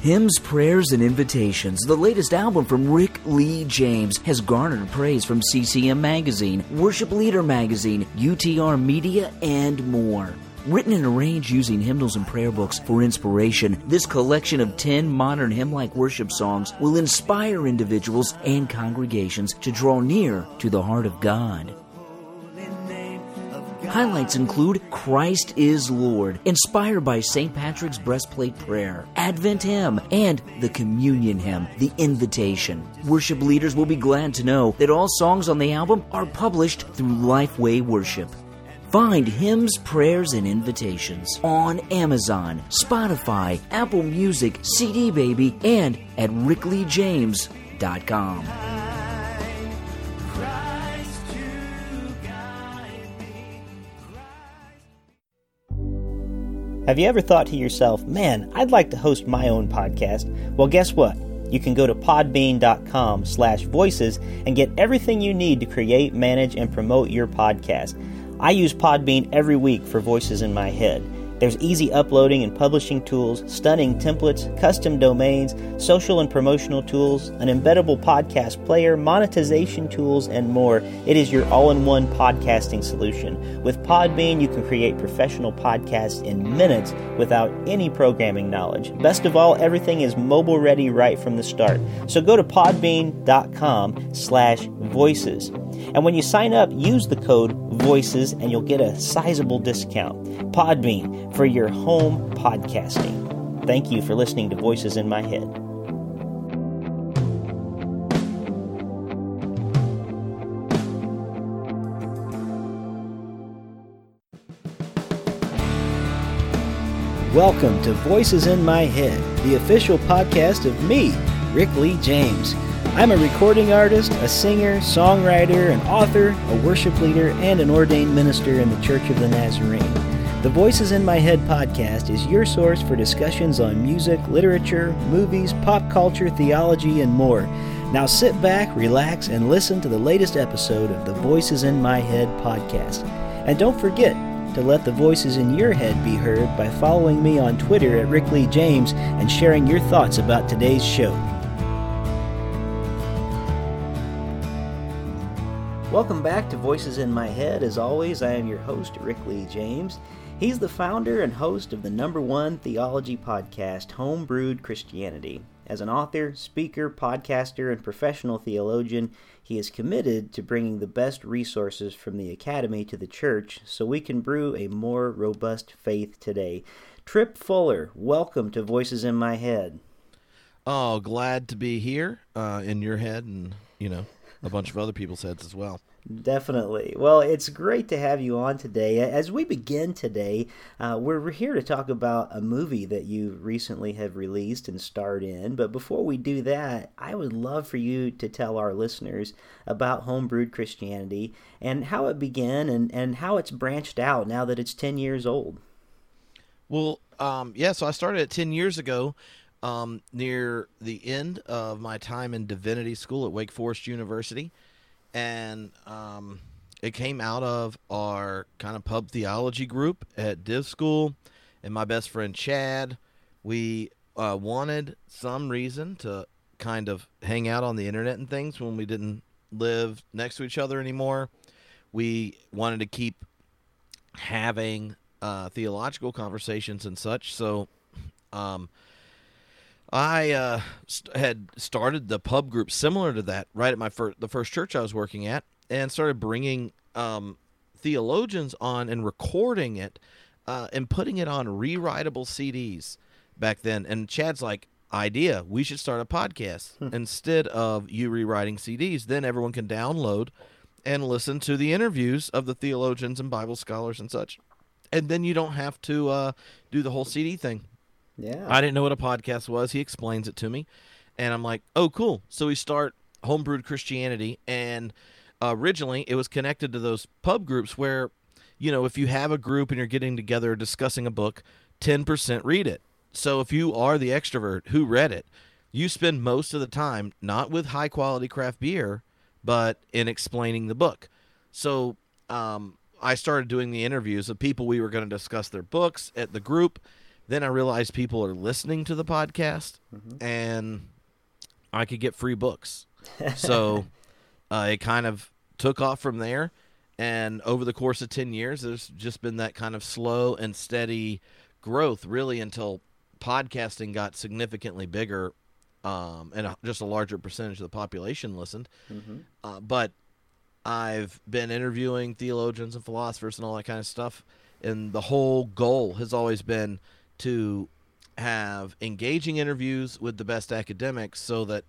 Hymns, Prayers, and Invitations, the latest album from Rick Lee James, has garnered praise from CCM Magazine, Worship Leader Magazine, UTR Media, and more. Written and arranged using hymnals and prayer books for inspiration, this collection of 10 modern hymn like worship songs will inspire individuals and congregations to draw near to the heart of God. Highlights include Christ is Lord, inspired by St. Patrick's breastplate prayer, Advent hymn, and the communion hymn, The Invitation. Worship leaders will be glad to know that all songs on the album are published through Lifeway Worship. Find hymns, prayers, and invitations on Amazon, Spotify, Apple Music, CD Baby, and at rickleejames.com. Have you ever thought to yourself, man, I'd like to host my own podcast? Well, guess what? You can go to podbean.com slash voices and get everything you need to create, manage, and promote your podcast. I use Podbean every week for Voices in My Head. There's easy uploading and publishing tools, stunning templates, custom domains, social and promotional tools, an embeddable podcast player, monetization tools, and more. It is your all in one podcasting solution. With Podbean, you can create professional podcasts in minutes without any programming knowledge. Best of all, everything is mobile ready right from the start. So go to podbean.com slash voices. And when you sign up, use the code VOICES and you'll get a sizable discount. Podbean for your home podcasting. Thank you for listening to Voices in My Head. Welcome to Voices in My Head, the official podcast of me, Rick Lee James. I'm a recording artist, a singer, songwriter, an author, a worship leader, and an ordained minister in the Church of the Nazarene. The Voices in My Head podcast is your source for discussions on music, literature, movies, pop culture, theology, and more. Now sit back, relax, and listen to the latest episode of the Voices in My Head podcast. And don't forget to let the voices in your head be heard by following me on Twitter at Rick Lee James and sharing your thoughts about today's show. Welcome back to Voices in My Head. As always, I am your host, Rick Lee James. He's the founder and host of the number one theology podcast, Homebrewed Christianity. As an author, speaker, podcaster, and professional theologian, he is committed to bringing the best resources from the academy to the church so we can brew a more robust faith today. Tripp Fuller, welcome to Voices in My Head. Oh, glad to be here uh, in your head and, you know, a bunch of other people's heads as well. Definitely. Well, it's great to have you on today. As we begin today, uh, we're here to talk about a movie that you recently have released and starred in. But before we do that, I would love for you to tell our listeners about Homebrewed Christianity and how it began and, and how it's branched out now that it's 10 years old. Well, um, yeah, so I started it 10 years ago um, near the end of my time in divinity school at Wake Forest University and um, it came out of our kind of pub theology group at Div School, and my best friend Chad. We uh, wanted some reason to kind of hang out on the internet and things when we didn't live next to each other anymore. We wanted to keep having uh, theological conversations and such. So, um, I uh, st- had started the pub group similar to that right at my first the first church I was working at, and started bringing um, theologians on and recording it uh, and putting it on rewritable CDs back then. And Chad's like, idea, we should start a podcast hmm. instead of you rewriting CDs. Then everyone can download and listen to the interviews of the theologians and Bible scholars and such. And then you don't have to uh, do the whole CD thing. Yeah. I didn't know what a podcast was. He explains it to me. And I'm like, oh, cool. So we start Homebrewed Christianity. And originally it was connected to those pub groups where, you know, if you have a group and you're getting together discussing a book, 10% read it. So if you are the extrovert who read it, you spend most of the time not with high quality craft beer, but in explaining the book. So um, I started doing the interviews of people we were going to discuss their books at the group then I realized people are listening to the podcast, and I could get free books. So uh, it kind of took off from there. And over the course of 10 years, there's just been that kind of slow and steady growth, really, until podcasting got significantly bigger um, and a, just a larger percentage of the population listened. Uh, but I've been interviewing theologians and philosophers and all that kind of stuff. And the whole goal has always been to have engaging interviews with the best academics so that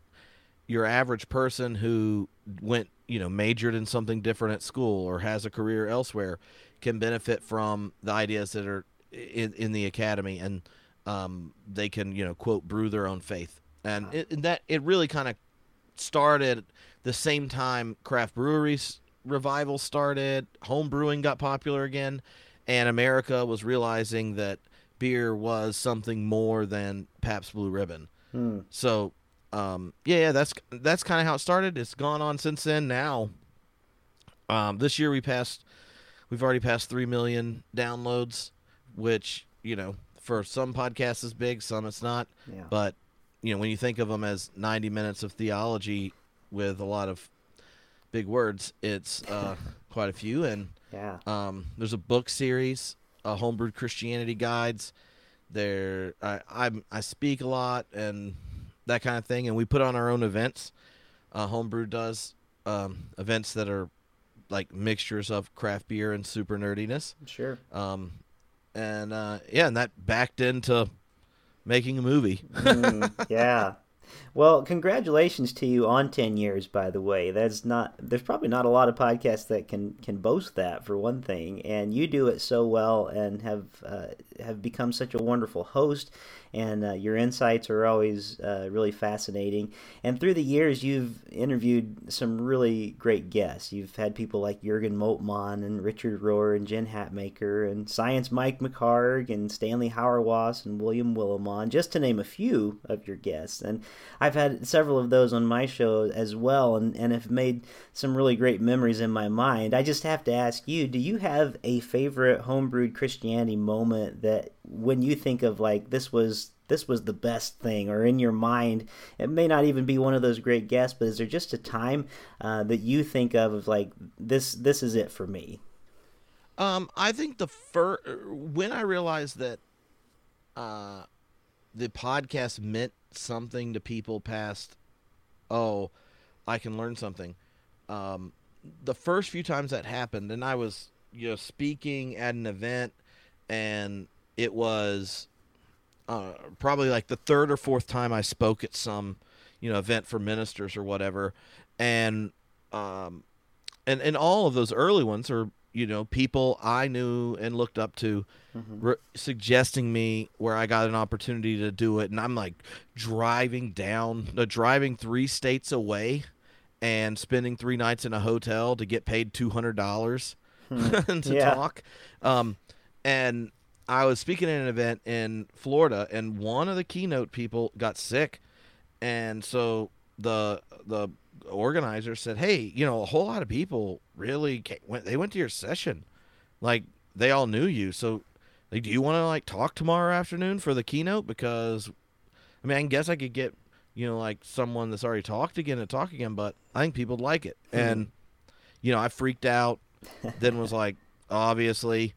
your average person who went, you know, majored in something different at school or has a career elsewhere can benefit from the ideas that are in, in the academy and um, they can, you know, quote, brew their own faith. And, it, and that it really kind of started the same time craft breweries revival started, home brewing got popular again, and America was realizing that beer was something more than Pabst Blue Ribbon. So, um, yeah, yeah, that's that's kind of how it started. It's gone on since then. Now, um, this year we passed, we've already passed three million downloads, which you know for some podcasts is big, some it's not. Yeah. But you know when you think of them as ninety minutes of theology with a lot of big words, it's uh, quite a few. And Yeah. um, there's a book series, uh, homebrewed Christianity guides. There, I I'm, I speak a lot and that kind of thing, and we put on our own events. Uh, homebrew does um, events that are like mixtures of craft beer and super nerdiness. Sure. Um, and uh, yeah, and that backed into making a movie. Mm, yeah. Well, congratulations to you on 10 years by the way. That's not there's probably not a lot of podcasts that can can boast that for one thing, and you do it so well and have uh, have become such a wonderful host and uh, your insights are always uh, really fascinating. And through the years, you've interviewed some really great guests. You've had people like Jurgen Moltmann and Richard Rohr and Jen Hatmaker and Science Mike McHargue and Stanley Hauerwas and William Willimon, just to name a few of your guests. And I've had several of those on my show as well and, and have made some really great memories in my mind. I just have to ask you, do you have a favorite homebrewed Christianity moment that when you think of like this was this was the best thing or in your mind it may not even be one of those great guests but is there just a time uh, that you think of of like this this is it for me Um, I think the first when I realized that uh, the podcast meant something to people past, oh, I can learn something. Um, the first few times that happened, and I was you know speaking at an event, and it was uh, probably like the third or fourth time I spoke at some you know event for ministers or whatever, and um, and and all of those early ones are you know people I knew and looked up to, re- suggesting me where I got an opportunity to do it, and I'm like driving down, uh, driving three states away, and spending three nights in a hotel to get paid two hundred dollars to Yeah. talk, um, and I was speaking at an event in Florida, and one of the keynote people got sick, and so the the organizer said, "Hey, you know, a whole lot of people really ca went. They went to your session, like they all knew you. So, like, do you want to like talk tomorrow afternoon for the keynote? Because, I mean, I guess I could get, you know, like someone that's already talked again to talk again, but I think people'd like it. Hmm. And, you know, I freaked out. then was like, obviously,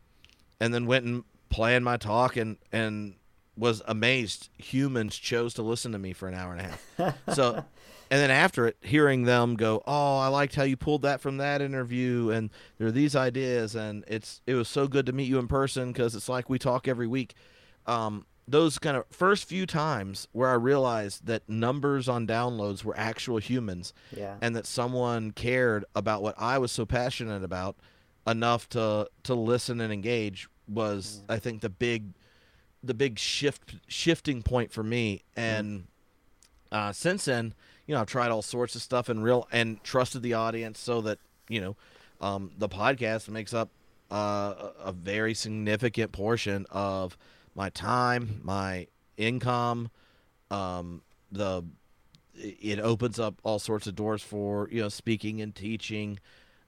and then went and planned my talk and and was amazed humans chose to listen to me for an hour and a half. so and then after it hearing them go, "Oh, I liked how you pulled that from that interview and there are these ideas and it's it was so good to meet you in person cuz it's like we talk every week." Um those kind of first few times where I realized that numbers on downloads were actual humans yeah and that someone cared about what I was so passionate about enough to to listen and engage was I think the big the big shift shifting point for me. And uh, since then you know I've tried all sorts of stuff and real and trusted the audience so that you know um, the podcast makes up uh, a a very significant portion of my time my income um, the it opens up all sorts of doors for you know speaking and teaching.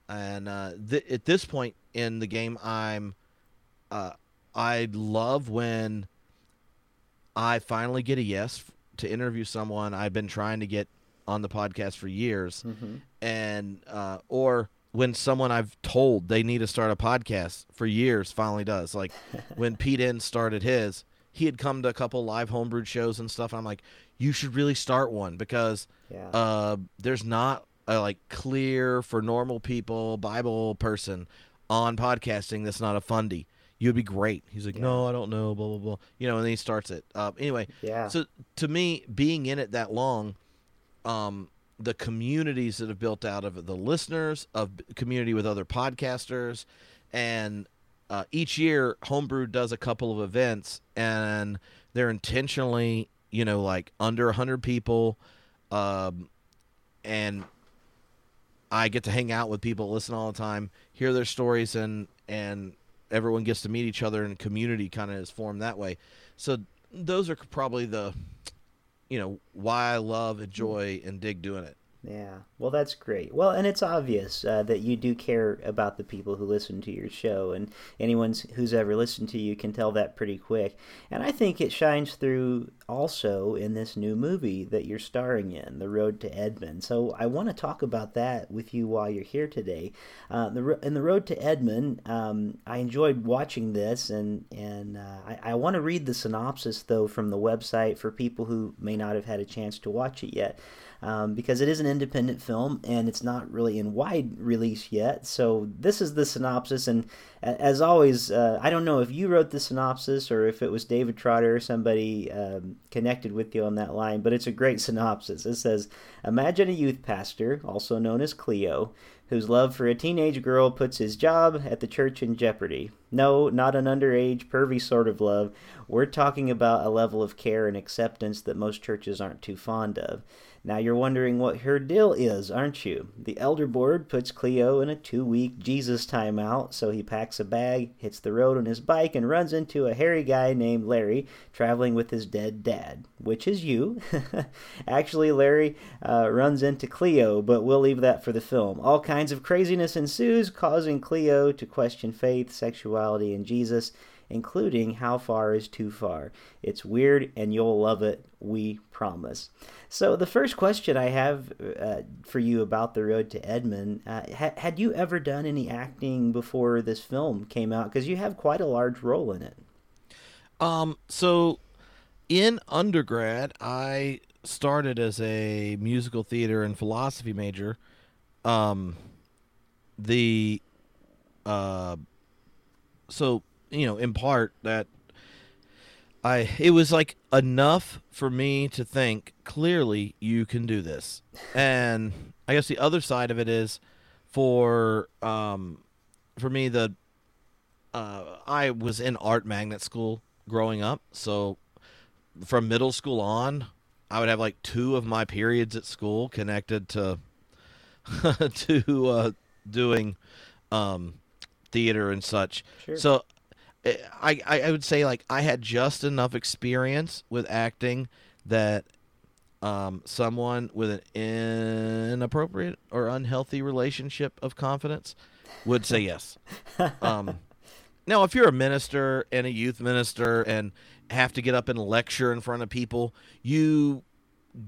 And uh, th- at this point in the game i'm uh, i love when I finally get a yes to interview someone I've been trying to get on the podcast for years, Mm-hmm. and uh, or when someone I've told they need to start a podcast for years finally does. Like when Pete Enns started his, he had come to a couple live homebrewed shows and stuff. And I'm like, you should really start one because Yeah. uh, there's not a like clear for normal people Bible person on podcasting that's not a fundy. You'd be great. He's like, no, I don't know, blah blah blah. You know, and then he starts it. Uh, anyway, Yeah. So to me, being in it that long, um, the communities that have built out of it, the listeners of community with other podcasters, and uh, each year Homebrew does a couple of events, and they're intentionally, you know, like under hundred people, um, and I get to hang out with people, listen all the time, hear their stories, and and everyone gets to meet each other, and community kind of is formed that way. So those are probably the, you know, why I love, enjoy, mm-hmm. and dig doing it. Yeah, well, that's great. Well, and it's obvious uh, that you do care about the people who listen to your show, and anyone who's ever listened to you can tell that pretty quick. And I think it shines through also in this new movie that you're starring in, The Road to Edmond. So I want to talk about that with you while you're here today. Uh, the in The Road to Edmond, um, I enjoyed watching this, and and uh, I, I want to read the synopsis though from the website for people who may not have had a chance to watch it yet um, because it is an independent film and it's not really in wide release yet. So this is the synopsis, and as always, uh, I don't know if you wrote the synopsis or if it was David Trotter or somebody um, connected with you on that line, but it's a great synopsis. It says, "Imagine a youth pastor, also known as Cleo." Whose love for a teenage girl puts his job at the church in jeopardy. No, not an underage, pervy sort of love. We're talking about a level of care and acceptance that most churches aren't too fond of. Now you're wondering what her deal is, aren't you? The elder board puts Cleo in a two week Jesus timeout, so he packs a bag, hits the road on his bike, and runs into a hairy guy named Larry traveling with his dead dad, which is you. Actually, Larry uh, runs into Cleo, but we'll leave that for the film. All kinds of craziness ensues, causing Cleo to question faith, sexuality, and Jesus including How Far is Too Far. It's weird and you'll love it, we promise. So, the first question I have uh, for you about The Road to Edmond uh, ha- had you ever done any acting before this film came out? Because you have quite a large role in it. Um, so in undergrad, I started as a musical theater and philosophy major. Um, the, uh, so you know, in part that I it was like enough for me to think clearly you can do this, and I guess the other side of it is for um for me the uh, I was in art magnet school growing up, so from middle school on, I would have like two of my periods at school connected to to uh, doing um, theater and such. Sure. So I, I would say like I had just enough experience with acting that um, someone with an inappropriate or unhealthy relationship of confidence would say yes. Um, now, if you're a minister and a youth minister and have to get up and lecture in front of people, you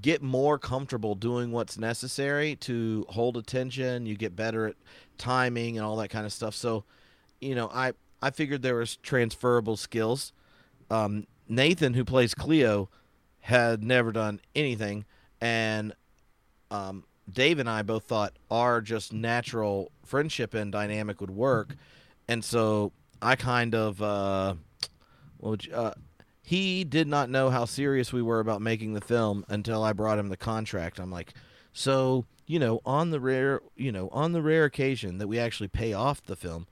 get more comfortable doing what's necessary to hold attention. You get better at timing and all that kind of stuff. So, you know, I I figured there was transferable skills. Um, Nathan, who plays Cleo, had never done anything, and um, Dave and I both thought our just natural friendship and dynamic would work, and so I kind of uh, you, uh, he did not know how serious we were about making the film until I brought him the contract. I'm like, so you know, on the rare, you know, on the rare occasion that we actually pay off the film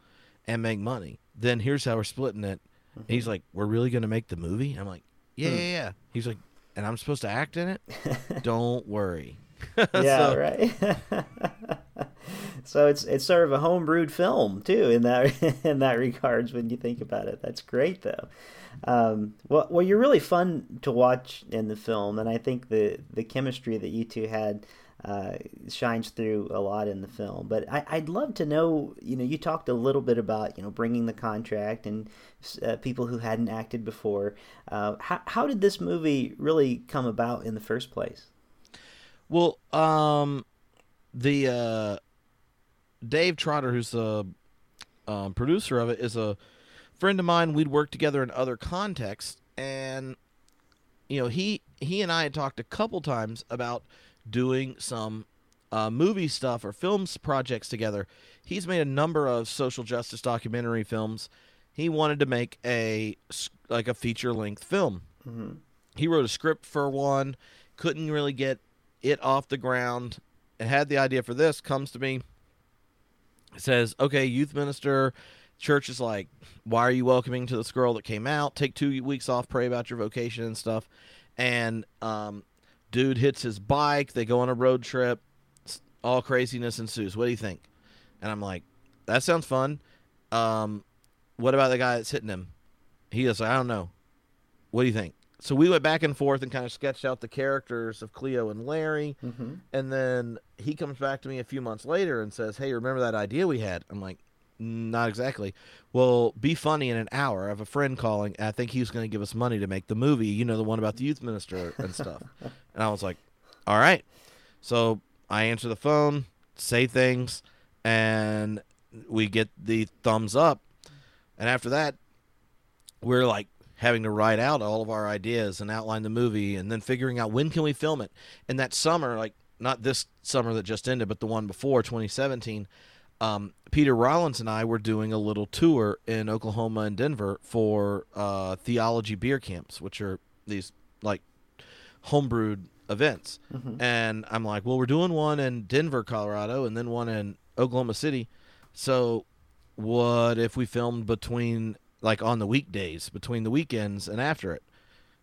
and make money, then here's how we're splitting it. And he's like, we're really going to make the movie? I'm like, yeah, yeah, yeah. He's like, and I'm supposed to act in it? Don't worry. yeah, So- right. so it's it's sort of a homebrewed film too in that in that regards when you think about it. That's great though. Um, well, well, you're really fun to watch in the film, and I think the the chemistry that you two had uh, shines through a lot in the film. But I, would love to know, you know, you talked a little bit about, you know, bringing the contract and uh, people who hadn't acted before. Uh, how, how did this movie really come about in the first place? Well, um, the uh, Dave Trotter, who's the um, producer of it, is a friend of mine. We'd worked together in other contexts, and you know, he he and I had talked a couple times about doing some uh, movie stuff or films projects together. He's made a number of social justice documentary films. He wanted to make a like a feature length film. Mm-hmm. He wrote a script for one, couldn't really get it off the ground, and had the idea for this. Comes to me, says, "Okay, youth minister." Church is like, "Why are you welcoming to this girl that came out? Take two weeks off, pray about your vocation and stuff." And um, Dude hits his bike. They go on a road trip. All craziness ensues. What do you think? And I'm like, that sounds fun. Um, what about the guy that's hitting him? He goes, I don't know. What do you think? So we went back and forth and kind of sketched out the characters of Cleo and Larry. Mm-hmm. And then he comes back to me a few months later and says, Hey, remember that idea we had? I'm like, not exactly. Well, be funny in an hour. I have a friend calling. I think he's going to give us money to make the movie. You know, the one about the youth minister and stuff. and I was like, all right. So I answer the phone, say things, and we get the thumbs up. And after that, we're like having to write out all of our ideas and outline the movie and then figuring out when can we film it. And that summer, like not this summer that just ended, but the one before 2017, um, Peter Rollins and I were doing a little tour in Oklahoma and Denver for uh, theology beer camps, which are these like homebrewed events. Mm-hmm. And I'm like, well, we're doing one in Denver, Colorado, and then one in Oklahoma City. So, what if we filmed between like on the weekdays, between the weekends and after it?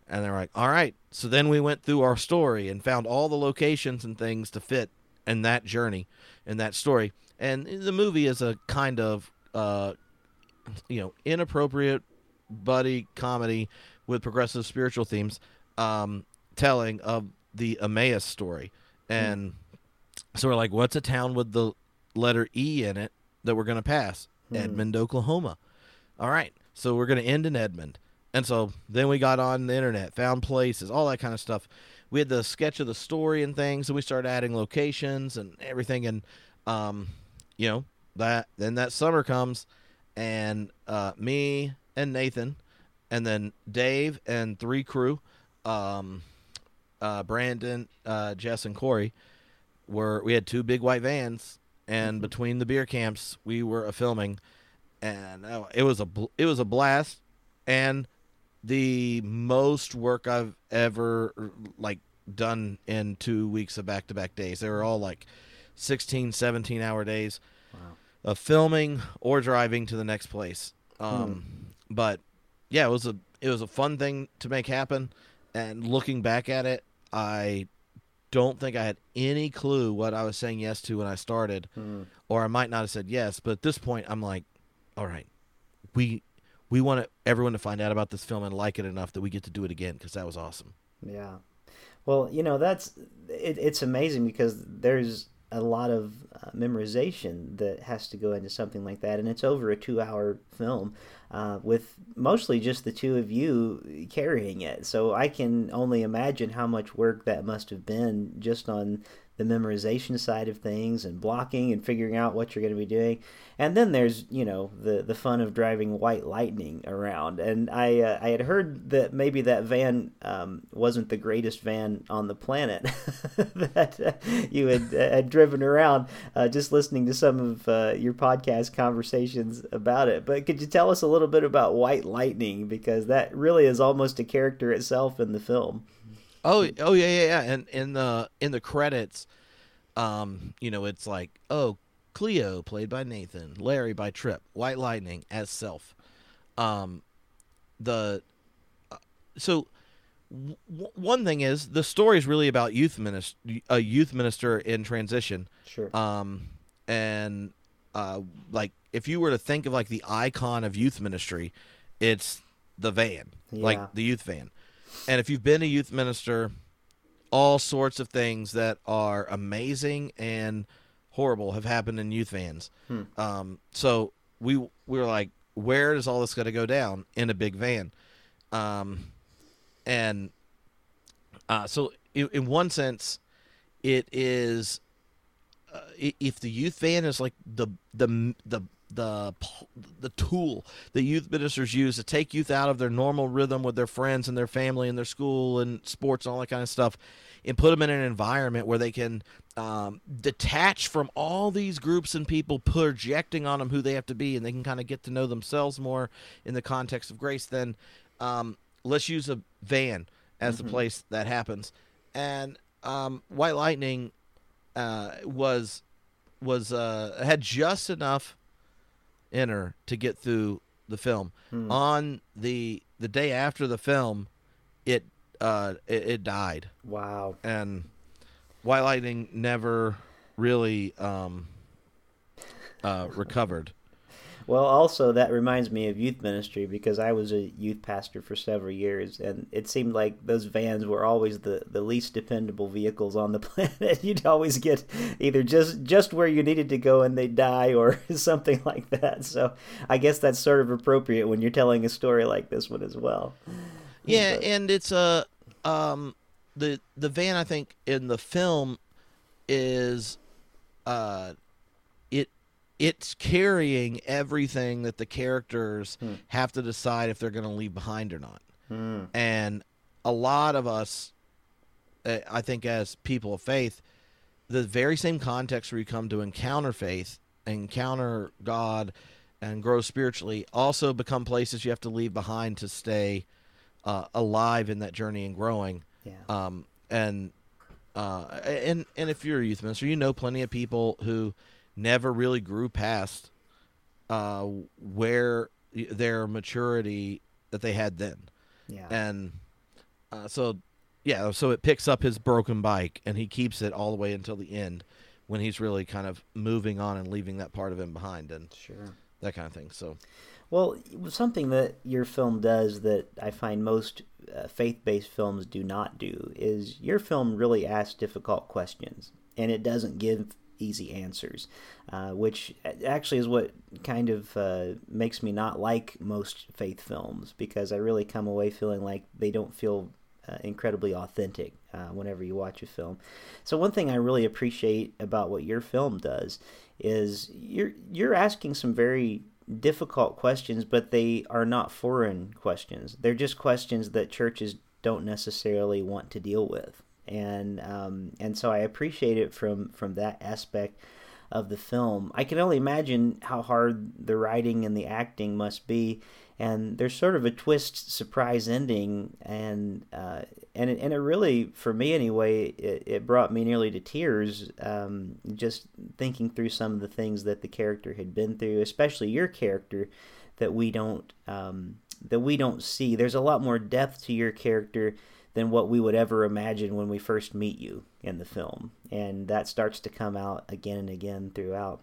And they're like, all right. So then we went through our story and found all the locations and things to fit in that journey, in that story and the movie is a kind of uh, you know inappropriate buddy comedy with progressive spiritual themes um, telling of the Emmaus story. And mm. so we're like what's a town with the letter E in it that we're going to pass? Mm. Edmond Oklahoma. All right. So we're going to end in Edmond. And so then we got on the internet found places all that kind of stuff. We had the sketch of the story and things and we started adding locations and everything. And um, you know that then that summer comes, and uh, me and Nathan, and then Dave and three crew, um, uh, Brandon, uh, Jess, and Corey, were we had two big white vans, and mm-hmm. between the beer camps we were filming, and oh, it was a it was a blast, and the most work I've ever like done in two weeks of back to back days. They were all like 16, 17 hour days. Of filming or driving to the next place. Um, hmm. But yeah, it was a it was a fun thing to make happen. And looking back at it, I don't think I had any clue what I was saying yes to when I started, hmm. or I might not have said yes. But at this point, I'm like, all right, we we want everyone to find out about this film and like it enough that we get to do it again because that was awesome. Yeah. Well, you know that's it, it's amazing because there's a lot of uh, memorization that has to go into something like that, and it's over a two-hour film uh, with mostly just the two of you carrying it. So I can only imagine how much work that must have been just on the memorization side of things and blocking and figuring out what you're going to be doing. And then there's, you know, the the fun of driving White Lightning around. And I uh, I had heard that maybe that van um, wasn't the greatest van on the planet that uh, you had, uh, had driven around. Uh, just listening to some of uh, your podcast conversations about it. But could you tell us a little bit about White Lightning because that really is almost a character itself in the film. Oh, oh yeah, yeah, yeah. And in the in the credits, um, you know, it's like, oh, Cleo played by Nathan, Larry by Tripp, White Lightning as Self. Um, the uh, so w- one thing is the story is really about youth minister, a youth minister in transition. Sure. Um, and uh, like if you were to think of like the icon of youth ministry, it's the van, yeah. like the youth van. And if you've been a youth minister, all sorts of things that are amazing and horrible have happened in youth vans. Hmm. Um, so we we were like, where is all this going to go down in a big van? Um, and uh, so in, in one sense, it is uh, if the youth van is like the the the the the tool that youth ministers use to take youth out of their normal rhythm with their friends and their family and their school and sports and all that kind of stuff and put them in an environment where they can um, detach from all these groups and people projecting on them who they have to be and they can kind of get to know themselves more in the context of grace then um, let's use a van as the place that happens. And um, white lightning uh, was was uh, had just enough in her to get through the film. On the the day after the film, it uh, it, it died, Wow. and White Lightning never really um, uh, recovered. Well, also that reminds me of youth ministry because I was a youth pastor for several years, and it seemed like those vans were always the, the least dependable vehicles on the planet. You'd always get either just just where you needed to go and they die, or something like that. So I guess that's sort of appropriate when you're telling a story like this one as well. Yeah, But- and it's a um the the van I think in the film is uh it's carrying everything that the characters Hmm. have to decide if they're going to leave behind or not. Hmm. And a lot of us uh, I think as people of faith the very same context where you come to encounter faith, encounter God and grow spiritually also become places you have to leave behind to stay uh, alive in that journey and growing. Yeah. Um, and uh, and and if you're a youth minister, you know plenty of people who never really grew past uh, where their maturity that they had then, yeah. and uh, so yeah, so it picks up his broken bike and he keeps it all the way until the end, when he's really kind of moving on and leaving that part of him behind and Sure. that kind of thing. So Well, something that your film does that I find most uh, faith-based films do not do is your film really asks difficult questions, and it doesn't give easy answers, uh, which actually is what kind of uh, makes me not like most faith films because I really come away feeling like they don't feel uh, incredibly authentic uh, whenever you watch a film. So one thing I really appreciate about what your film does is you're you're asking some very difficult questions, but they are not foreign questions. They're just questions that churches don't necessarily want to deal with, and um, and so I appreciate it from from that aspect of the film. I can only imagine how hard the writing and the acting must be, and there's sort of a twist surprise ending, and uh, and it, and it really, for me anyway, it, it brought me nearly to tears. Um, just thinking through some of the things that the character had been through, especially your character, that we don't um, that we don't see. There's a lot more depth to your character than what we would ever imagine when we first meet you in the film, and that starts to come out again and again throughout.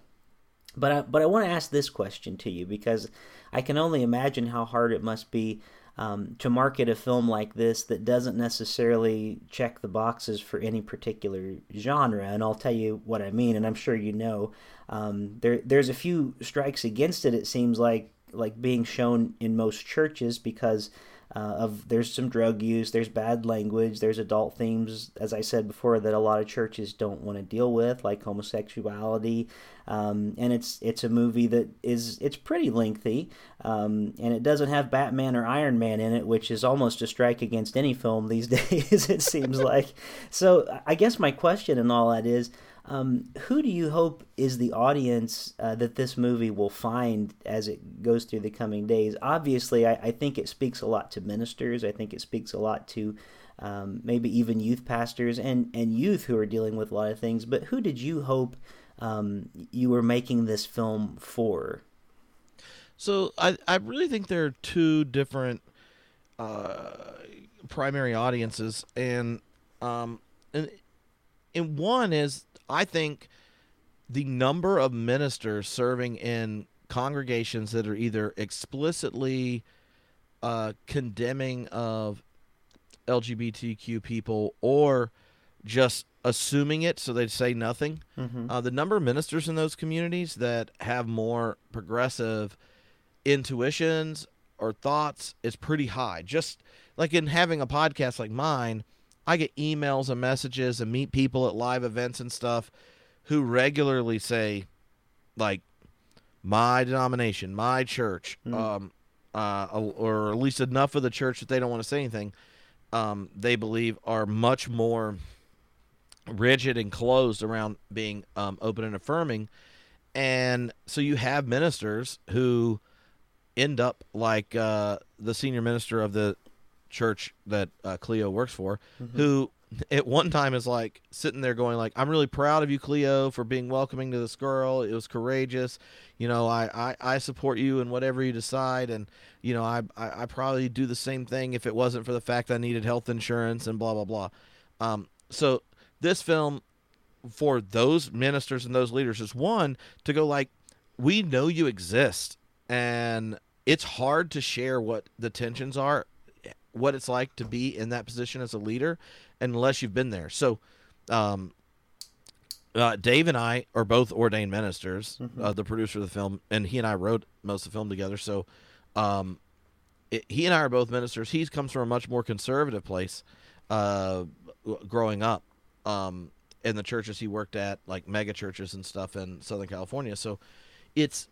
But I, but I want to ask this question to you because I can only imagine how hard it must be um, to market a film like this that doesn't necessarily check the boxes for any particular genre. And I'll tell you what I mean, and I'm sure you know. Um, there there's a few strikes against it. It seems like like being shown in most churches because uh, of there's some drug use, there's bad language, there's adult themes, as I said before, that a lot of churches don't want to deal with, like homosexuality, um, and it's it's a movie that is it's pretty lengthy, um, and it doesn't have Batman or Iron Man in it, which is almost a strike against any film these days. it seems like. So I guess my question and all that is. Um, who do you hope is the audience uh, that this movie will find as it goes through the coming days? Obviously, I, I think it speaks a lot to ministers. I think it speaks a lot to um, maybe even youth pastors and, and youth who are dealing with a lot of things. But who did you hope um, you were making this film for? So I I really think there are two different uh, primary audiences, and um, and and one is I think the number of ministers serving in congregations that are either explicitly uh, condemning of LGBTQ people or just assuming it so they'd say nothing. Uh, the number of ministers in those communities that have more progressive intuitions or thoughts is pretty high. Just like in having a podcast like mine, I get emails and messages and meet people at live events and stuff who regularly say, like, my denomination, my church, um, uh, or at least enough of the church that they don't want to say anything. Um, they believe are much more rigid and closed around being um, open and affirming, and so you have ministers who end up like uh, the senior minister of the church that uh, Cleo works for, who at one time is like sitting there going like, "I'm really proud of you, Cleo, for being welcoming to this girl. It was courageous. You know, I I, I support you in whatever you decide, and you know, I, I I probably do the same thing if it wasn't for the fact I needed health insurance and blah blah blah. Um, so this film for those ministers and those leaders is one to go like, we know you exist, and it's hard to share what the tensions are what it's like to be in that position as a leader unless you've been there. So, um, uh, Dave and I are both ordained ministers, uh, the producer of the film, and he and I wrote most of the film together. So, um, it, he and I are both ministers. He comes from a much more conservative place, uh, growing up, um, in the churches he worked at, like mega churches and stuff in Southern California. So, it's,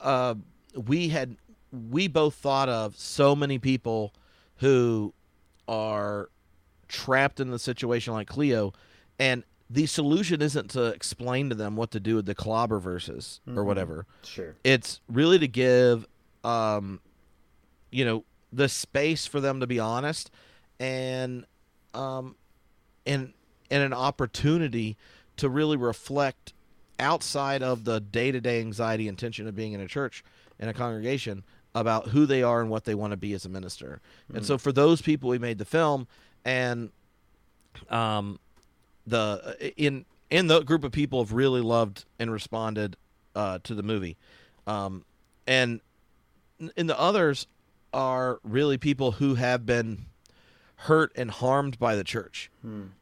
uh, we had, we both thought of so many people who are trapped in the situation like Cleo, and the solution isn't to explain to them what to do with the clobber verses or whatever. Sure. It's really to give, um, you know, the space for them to be honest, and, um, and and an opportunity to really reflect outside of the day-to-day anxiety and tension of being in a church in a congregation about who they are and what they want to be as a minister. And so for those people we made the film and um the in in the group of people have really loved and responded uh to the movie. Um and in the others are really people who have been hurt and harmed by the church,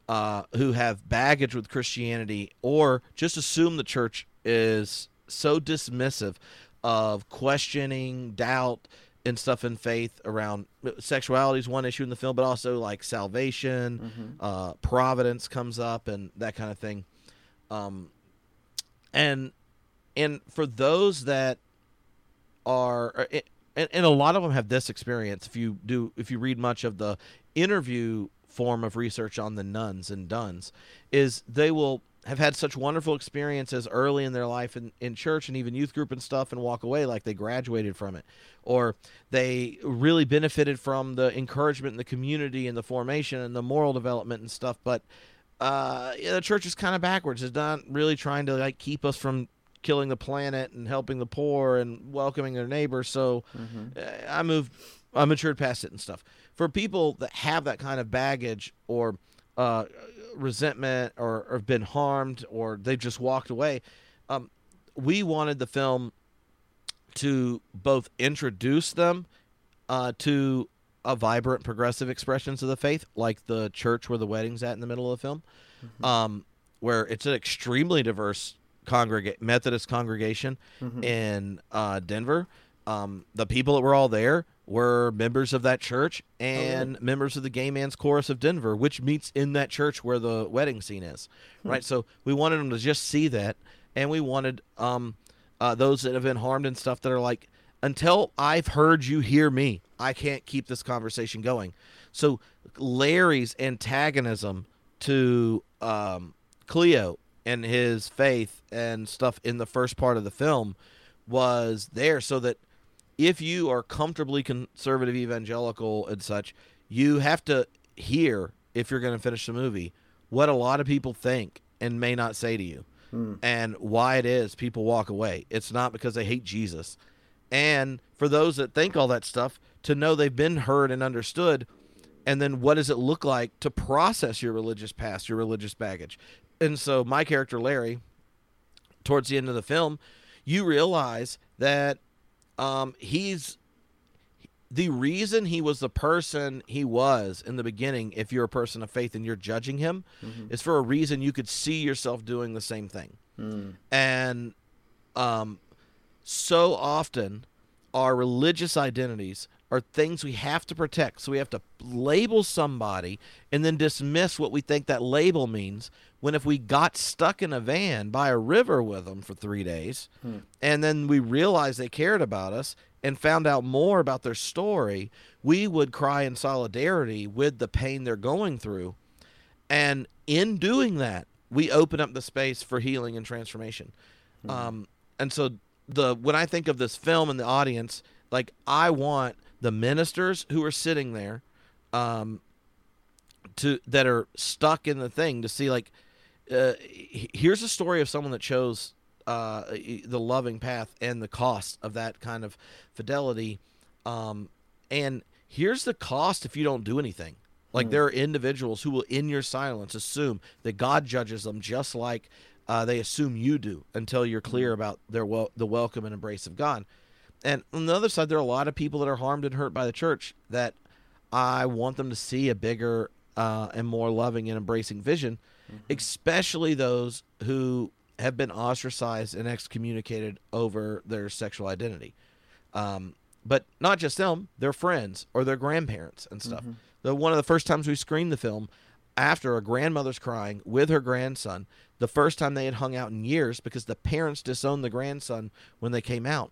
uh, who have baggage with Christianity, or just assume the church is so dismissive of questioning, doubt, and stuff in faith around sexuality is one issue in the film, but also like salvation, uh, providence comes up, and that kind of thing. Um, and and for those that are and, and a lot of them have this experience if you do if you read much of the interview form of research on the nones and dones is they will have had such wonderful experiences early in their life in, in church and even youth group and stuff and walk away like they graduated from it or they really benefited from the encouragement in the community and the formation and the moral development and stuff but uh, yeah, the church is kind of backwards. It's not really trying to like keep us from killing the planet and helping the poor and welcoming their neighbors. So uh, I moved, I matured past it and stuff. For people that have that kind of baggage or uh, resentment or, or been harmed or they've just walked away, um, we wanted the film to both introduce them uh, to a vibrant progressive expressions of the faith, like the church where the wedding's at in the middle of the film, um, where it's an extremely diverse congrega- Methodist congregation in uh, Denver. Um, the people that were all there were members of that church and members of the Gay Man's Chorus of Denver, which meets in that church where the wedding scene is. Right. So we wanted them to just see that, and we wanted um, uh, those that have been harmed and stuff that are like, until I've heard you hear me, I can't keep this conversation going. So Larry's antagonism to um, Cleo and his faith and stuff in the first part of the film was there so that if you are comfortably conservative evangelical and such, you have to hear if you're going to finish the movie what a lot of people think and may not say to you hmm. and why it is people walk away. It's not because they hate Jesus. And for those that think all that stuff, to know they've been heard and understood, and then what does it look like to process your religious past, your religious baggage? And so, my character, Larry, towards the end of the film, you realize that um, he's the reason he was the person he was in the beginning, if you're a person of faith and you're judging him, mm-hmm. is for a reason you could see yourself doing the same thing. Mm. And um, so often, our religious identities are things we have to protect. So we have to label somebody and then dismiss what we think that label means. When if we got stuck in a van by a river with them for three days, hmm. and then we realized they cared about us and found out more about their story, we would cry in solidarity with the pain they're going through. And in doing that, we open up the space for healing and transformation. Hmm. Um, and so the when I think of this film and the audience, like I want the ministers who are sitting there um, to that are stuck in the thing to see like uh, here's a story of someone that chose uh, the loving path and the cost of that kind of fidelity um, and here's the cost if you don't do anything like mm. there are individuals who will in your silence assume that god judges them just like uh, they assume you do until you're clear hmm. about their wel- the welcome and embrace of god and on the other side, there are a lot of people that are harmed and hurt by the church that I want them to see a bigger uh, and more loving and embracing vision, mm-hmm. especially those who have been ostracized and excommunicated over their sexual identity. Um, but not just them, their friends or their grandparents and stuff. Mm-hmm. The, one of the first times we screened the film, after a grandmother's crying with her grandson, the first time they had hung out in years because the parents disowned the grandson when they came out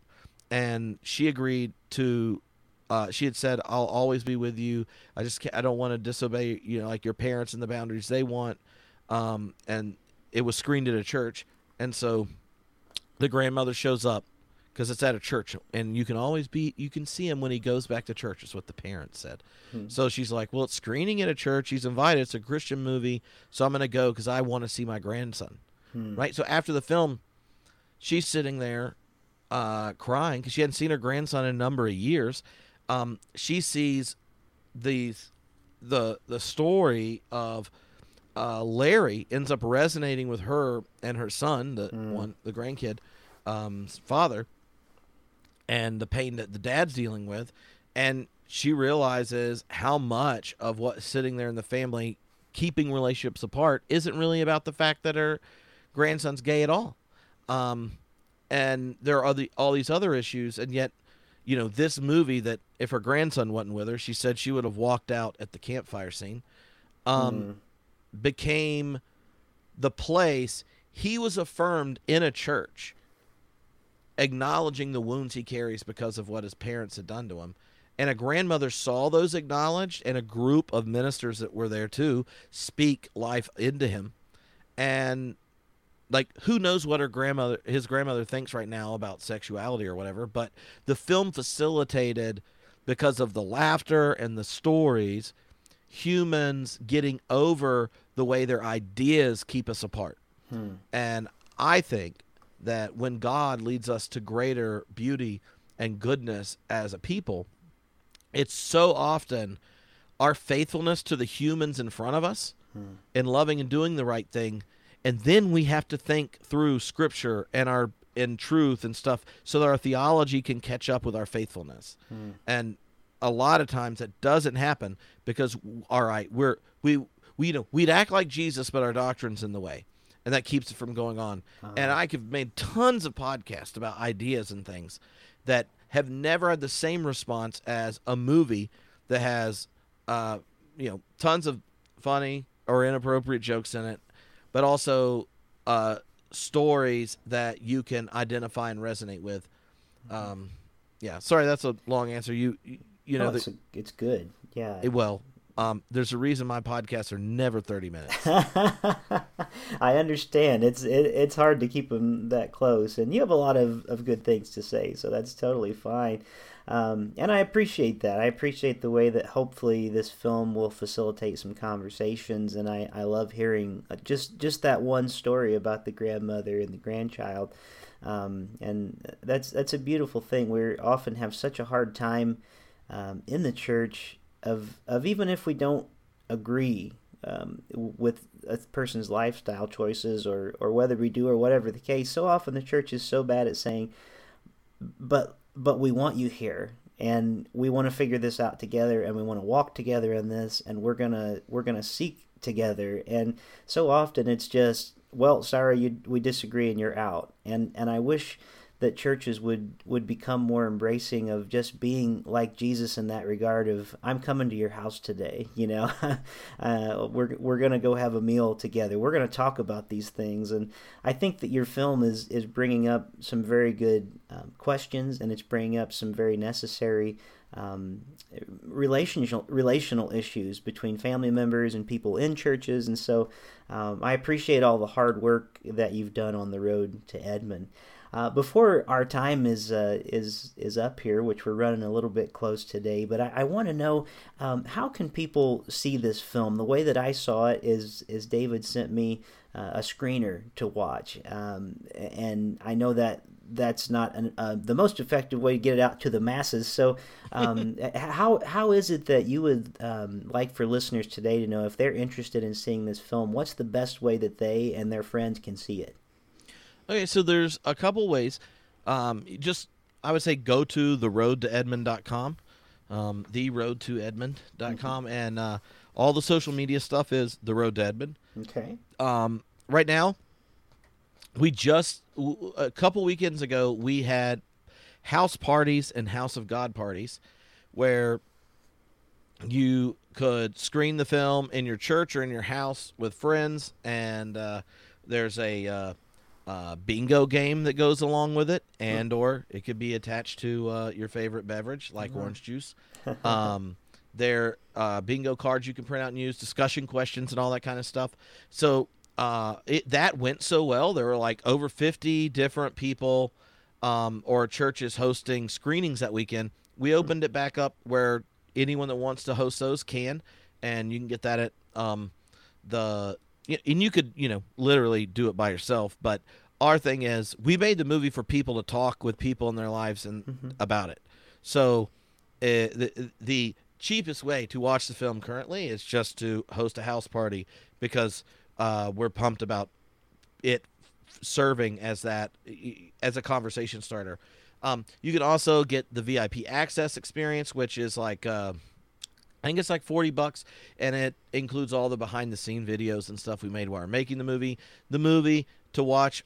and she agreed to uh, she had said i'll always be with you i just can't, i don't want to disobey you know like your parents and the boundaries they want um, and it was screened at a church. And so the grandmother shows up because it's at a church and you can always be you can see him when he goes back to church is what the parents said. Hmm. so she's like well it's screening at a church. He's invited. It's a christian movie. So i'm going to go because i want to see my grandson. Hmm. right? So after the film she's sitting there uh, crying because she hadn't seen her grandson in a number of years. Um, she sees these the the story of uh, Larry ends up resonating with her and her son, the mm. one the grandkid um, father, and the pain that the dad's dealing with, and she realizes how much of what's sitting there in the family keeping relationships apart isn't really about the fact that her grandson's gay at all. Um, and there are the, all these other issues, and yet, you know, this movie that if her grandson wasn't with her, she said she would have walked out at the campfire scene, um, mm. Became the place he was affirmed in a church, acknowledging the wounds he carries because of what his parents had done to him. And a grandmother saw those acknowledged, and a group of ministers that were there too speak life into him. And like who knows what her grandmother his grandmother thinks right now about sexuality or whatever but the film facilitated because of the laughter and the stories humans getting over the way their ideas keep us apart hmm. and i think that when god leads us to greater beauty and goodness as a people it's so often our faithfulness to the humans in front of us hmm. in loving and doing the right thing and then we have to think through scripture and our in truth and stuff so that our theology can catch up with our faithfulness hmm. and a lot of times that doesn't happen because all right we're we we you know we'd act like jesus but our doctrine's in the way and that keeps it from going on uh-huh. and i have made tons of podcasts about ideas and things that have never had the same response as a movie that has uh you know tons of funny or inappropriate jokes in it but also uh, stories that you can identify and resonate with. Um, yeah, sorry, that's a long answer. You you, you know, it's, the, a, it's good. Yeah. It, well, um, there's a reason my podcasts are never 30 minutes. I understand. It's it, it's hard to keep them that close, and you have a lot of, of good things to say, so that's totally fine. Um, and I appreciate that. I appreciate the way that hopefully this film will facilitate some conversations, and I, I love hearing uh, just just that one story about the grandmother and the grandchild. Um, and that's that's a beautiful thing. We often have such a hard time um, in the church of of even if we don't agree um, with a person's lifestyle choices or or whether we do or whatever the case. So often the church is so bad at saying, but but we want you here and we want to figure this out together, and we want to walk together in this, and we're gonna we're gonna seek together. And so often it's just, well, sorry, you we disagree, and you're out. And and I wish that churches would would become more embracing of just being like Jesus in that regard of I'm coming to your house today you know? Uh, we're we're gonna go have a meal together. We're gonna talk about these things. And I think that your film is is bringing up some very good um, questions and it's bringing up some very necessary um, relational relational issues between family members and people in churches. And so um, I appreciate all the hard work that you've done on the road to Edmond. Uh, before our time is uh, is is up here, which we're running a little bit close today, but I, I want to know um, how can people see this film? The way that I saw it is is David sent me uh, a screener to watch, um, and I know that that's not an, uh, the most effective way to get it out to the masses. So, um, how how is it that you would um, like for listeners today to know if they're interested in seeing this film? What's the best way that they and their friends can see it? Okay, so there's a couple ways. Um, just I would say go to the road to Edmond.com, um, the road to Edmond.com, mm-hmm. and uh, all the social media stuff is the road to Edmond. Okay. Um, right now, we just a couple weekends ago we had house parties and House of God parties, where you could screen the film in your church or in your house with friends, and uh, there's a uh, uh, bingo game that goes along with it, and or it could be attached to uh, your favorite beverage like mm-hmm. orange juice. Um, there uh, bingo cards you can print out and use, discussion questions and all that kind of stuff. So uh, it, that went so well. There were like over fifty different people um, or churches hosting screenings that weekend. We hmm. opened it back up where anyone that wants to host those can, and you can get that at um, the and you could you know literally do it by yourself but our thing is we made the movie for people to talk with people in their lives and mm-hmm. about it so uh, the the cheapest way to watch the film currently is just to host a house party because uh, we're pumped about it serving as that as a conversation starter um, you can also get the vip access experience which is like uh, I think it's like 40 bucks and it includes all the behind the scene videos and stuff we made while we are making the movie. The movie to watch,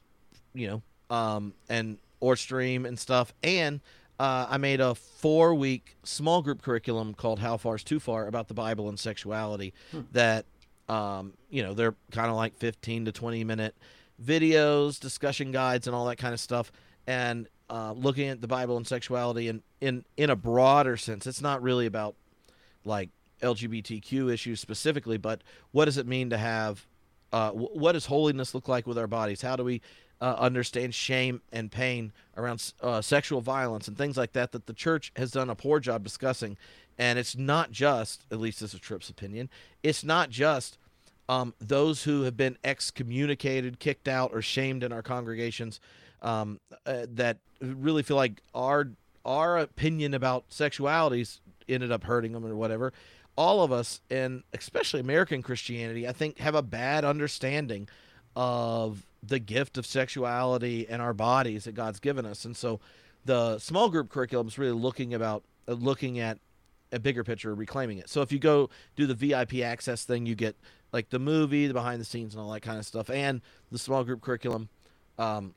you know, um, and or stream and stuff. And uh, I made a four week small group curriculum called How Far's Too Far about the Bible and sexuality hmm. that, um, you know, they're kind of like 15 to 20 minute videos, discussion guides, and all that kind of stuff. And uh, looking at the Bible and sexuality in, in, in a broader sense. It's not really about like LGBTQ issues specifically, but what does it mean to have? Uh, what does holiness look like with our bodies? How do we uh, understand shame and pain around uh, sexual violence and things like that that the church has done a poor job discussing? And it's not just, at least this is Tripp's opinion, it's not just um, those who have been excommunicated, kicked out, or shamed in our congregations um, uh, that really feel like our our opinion about sexualities ended up hurting them or whatever. All of us, and especially American Christianity, I think, have a bad understanding of the gift of sexuality and our bodies that God's given us. And so, the small group curriculum is really looking about uh, looking at a bigger picture, reclaiming it. So if you go do the VIP access thing, you get like the movie, the behind the scenes, and all that kind of stuff, and the small group curriculum. Um,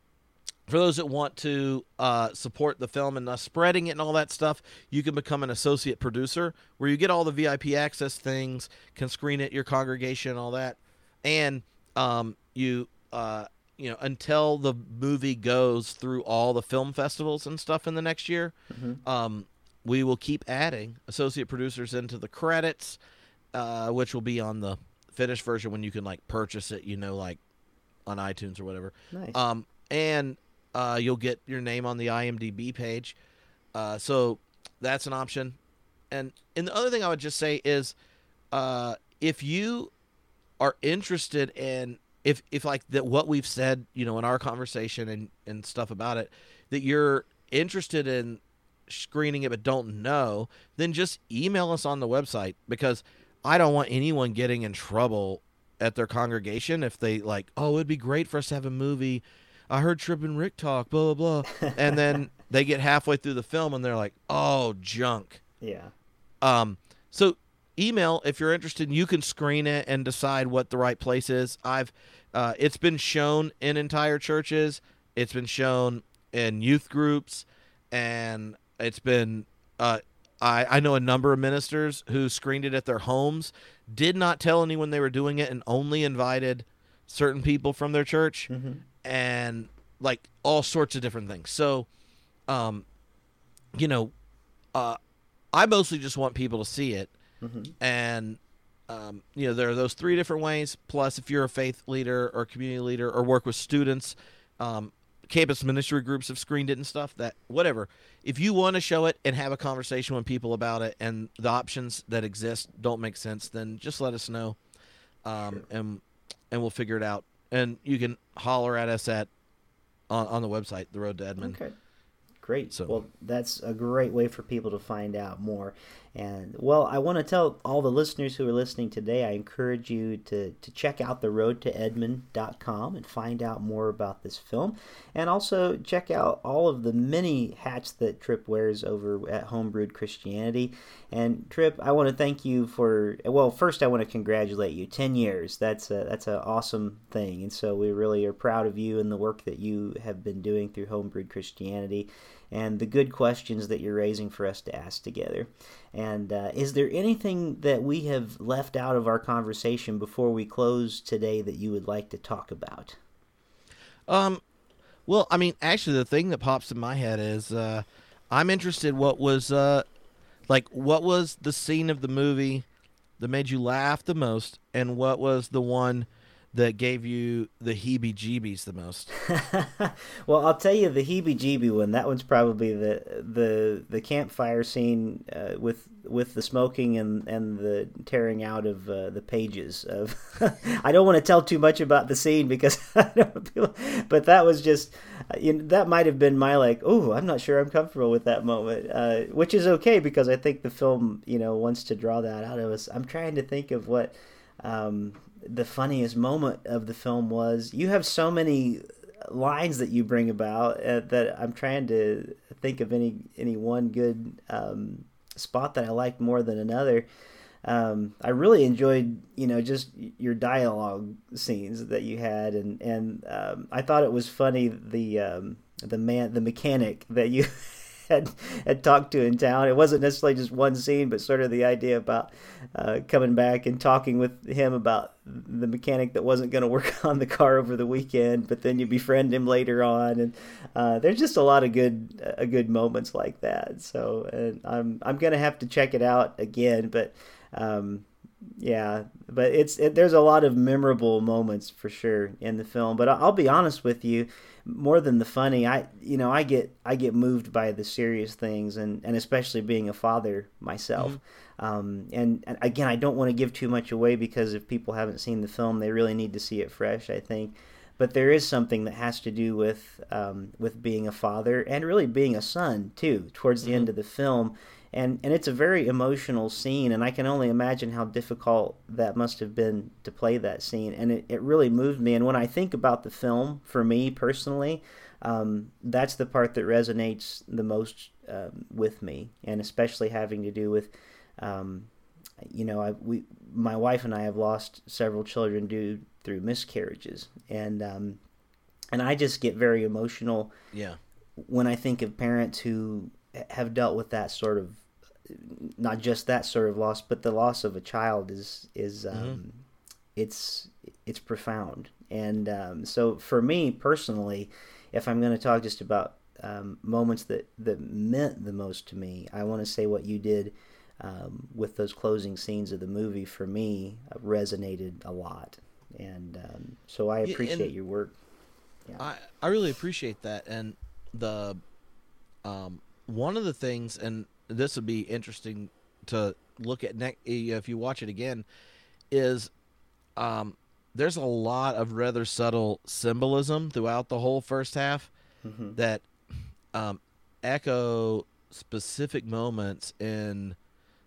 for those that want to uh, support the film and uh, spreading it and all that stuff, you can become an associate producer where you get all the VIP access things, can screen it, your congregation, and all that, and um, you uh, you know until the movie goes through all the film festivals and stuff in the next year, mm-hmm. um, we will keep adding associate producers into the credits, uh, which will be on the finished version when you can like purchase it, you know, like on iTunes or whatever. Nice. Um, and uh, you'll get your name on the IMDb page. Uh, so that's an option. And and the other thing I would just say is, uh, if you are interested in if if like that what we've said, you know, in our conversation and and stuff about it, that you're interested in screening it but don't know, then just email us on the website because I don't want anyone getting in trouble at their congregation if they like, oh, it'd be great for us to have a movie I heard Tripp and Rick talk, blah blah blah, and then they get halfway through the film and they're like, "Oh, junk." Yeah. Um, so email if you're interested. You can screen it and decide what the right place is. I've, uh, it's been shown in entire churches. It's been shown in youth groups, and it's been. Uh, I I know a number of ministers who screened it at their homes, did not tell anyone they were doing it, and only invited certain people from their church, and like all sorts of different things. So, um, you know, uh, I mostly just want people to see it, and um, you know there are those three different ways. Plus, if you're a faith leader or community leader or work with students, um, campus ministry groups have screened it and stuff. That whatever. If you want to show it and have a conversation with people about it, and the options that exist don't make sense, then just let us know, um, and and we'll figure it out. And you can holler at us at on, on the website, the Road to Edmond. Okay. Great. So- well, that's a great way for people to find out more. And well, I want to tell all the listeners who are listening today, I encourage you to, to check out the road to edmond.com and find out more about this film. And also check out all of the many hats that Tripp wears over at Homebrewed Christianity. And Tripp, I want to thank you for well, first I want to congratulate you. 10 years. That's a that's an awesome thing. And so we really are proud of you and the work that you have been doing through Homebrewed Christianity and the good questions that you're raising for us to ask together. And uh, is there anything that we have left out of our conversation before we close today that you would like to talk about? Um, well, I mean, actually, the thing that pops in my head is uh, I'm interested. What was uh, like? What was the scene of the movie that made you laugh the most, and what was the one that gave you the heebie-jeebies the most? well, I'll tell you the heebie-jeebie one. That one's probably the the the campfire scene uh, with with the smoking and and the tearing out of uh, the pages of. I don't want to tell too much about the scene because I don't but that was just uh, you know, that might have been my like. Oh, I'm not sure I'm comfortable with that moment, uh, which is okay because I think the film you know wants to draw that out of us. I'm trying to think of what. Um, the funniest moment of the film was you have so many lines that you bring about uh, that I'm trying to think of any any one good um, spot that I liked more than another. Um, I really enjoyed, you know, just your dialogue scenes that you had, and and um, I thought it was funny the um, the man the mechanic that you had had talked to in town. It wasn't necessarily just one scene, but sort of the idea about uh, coming back and talking with him about the mechanic that wasn't going to work on the car over the weekend, but then you befriend him later on, and uh, there's just a lot of good uh, good moments like that. So, I'm I'm gonna have to check it out again, but. Um, yeah, but it's it, there's a lot of memorable moments for sure in the film. But I'll be honest with you, more than the funny, I you know I get I get moved by the serious things, and and especially being a father myself. Mm-hmm. Um, and, and again, I don't want to give too much away because if people haven't seen the film, they really need to see it fresh. I think. But there is something that has to do with um, with being a father and really being a son too. Towards the mm-hmm. end of the film, and and it's a very emotional scene and i can only imagine how difficult that must have been to play that scene. And it, it really moved me. And when i think about the film for me personally um, that's the part that resonates the most um, with me and especially having to do with um, you know I, we my wife and i have lost several children due through miscarriages. And um, and i just get very emotional yeah. when i think of parents who have dealt with that sort of not just that sort of loss, but the loss of a child is is um, mm-hmm. it's it's profound. And um, so for me personally, if I'm going to talk just about um, moments that that meant the most to me, I want to say what you did um, with those closing scenes of the movie for me resonated a lot. And um, so I appreciate yeah, your work. Yeah. I I really appreciate that, and the um, one of the things, and this would be interesting to look at next if you watch it again is um, there's a lot of rather subtle symbolism throughout the whole first half mm-hmm. that um, echo specific moments in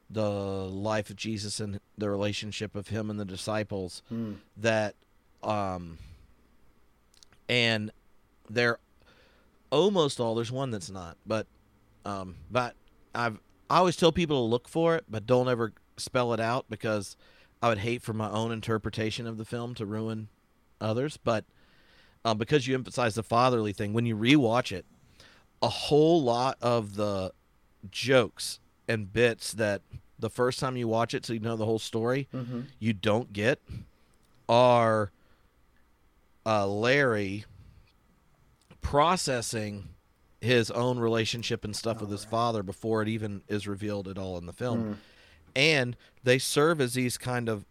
the life of Jesus and the relationship of him and the disciples mm. that um and they're almost all. There's one that's not, but um, but I've I always tell people to look for it, but don't ever spell it out because I would hate for my own interpretation of the film to ruin others. But um, because you emphasize the fatherly thing, when you rewatch it, a whole lot of the jokes and bits that the first time you watch it, so you know the whole story, Mm-hmm. you don't get are uh, Larry processing his own relationship and stuff with his father before it even is revealed at all in the film. And they serve as these kind of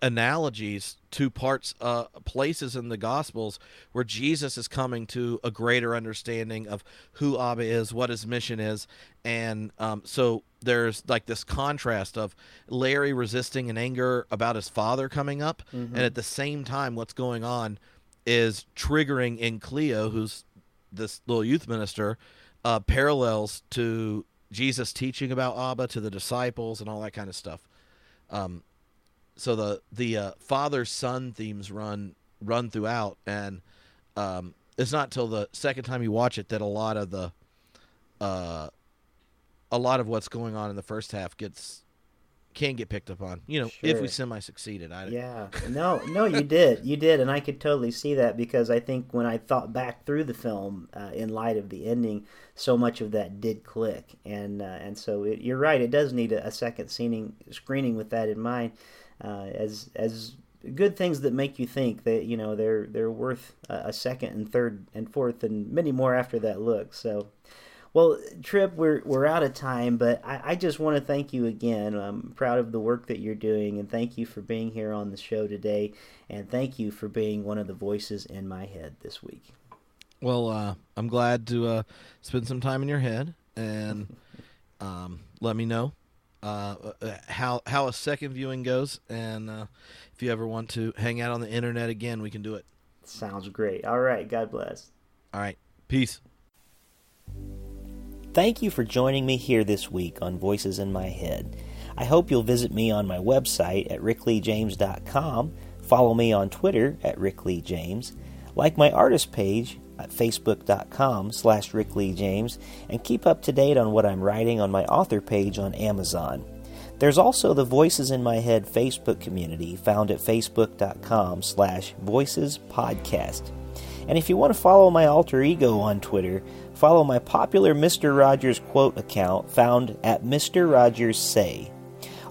analogies to parts uh places in the gospels where Jesus is coming to a greater understanding of who Abba is, what his mission is, and um, so there's like this contrast of Larry resisting in anger about his father coming up, and at the same time, what's going on is triggering in Cleo, who's this little youth minister, uh, parallels to Jesus teaching about Abba to the disciples and all that kind of stuff. Um, so the the uh, father son themes run run throughout, and um, it's not till the second time you watch it that a lot of the uh, a lot of what's going on in the first half gets can get picked up on. You know, if we semi succeeded. I Yeah, no, no, you did, you did, and I could totally see that because I think when I thought back through the film, uh, in light of the ending, so much of that did click, and uh, and so it, you're right, it does need a, a second screening screening with that in mind, uh, as as good things that make you think that you know they're they're worth a, a second and third and fourth and many more after that look. So. Well, Tripp, we're we're out of time, but I, I just want to thank you again. I'm proud of the work that you're doing, and thank you for being here on the show today, and thank you for being one of the voices in my head this week. Well, uh, I'm glad to uh, spend some time in your head and um, let me know uh, uh, how how a second viewing goes, and uh, if you ever want to hang out on the internet again, we can do it. Sounds great. All right, God bless. All right, peace. Thank you for joining me here this week on Voices in My Head. I hope you'll visit me on my website at rickleejames.com, follow me on Twitter at rickleejames, like my artist page at facebook.com slash rickleejames, and keep up to date on what I'm writing on my author page on Amazon. There's also the Voices in My Head Facebook community found at facebook.com slash voices podcast. And if you want to follow my alter ego on Twitter, follow my popular Mr. Rogers quote account found at Mr. Rogers Say.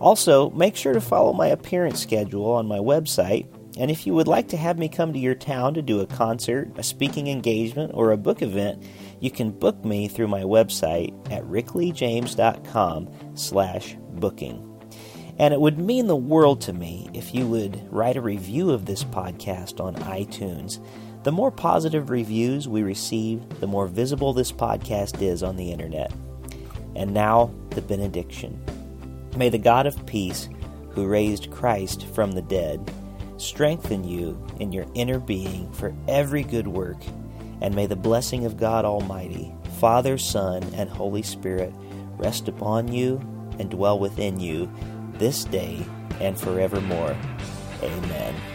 Also, make sure to follow my appearance schedule on my website. And if you would like to have me come to your town to do a concert, a speaking engagement, or a book event, you can book me through my website at rickleejames.com slash booking. And it would mean the world to me if you would write a review of this podcast on iTunes. The more positive reviews we receive, the more visible this podcast is on the internet. And now, the benediction. May the God of peace, who raised Christ from the dead, strengthen you in your inner being for every good work. And may the blessing of God Almighty, Father, Son, and Holy Spirit rest upon you and dwell within you this day and forevermore. Amen.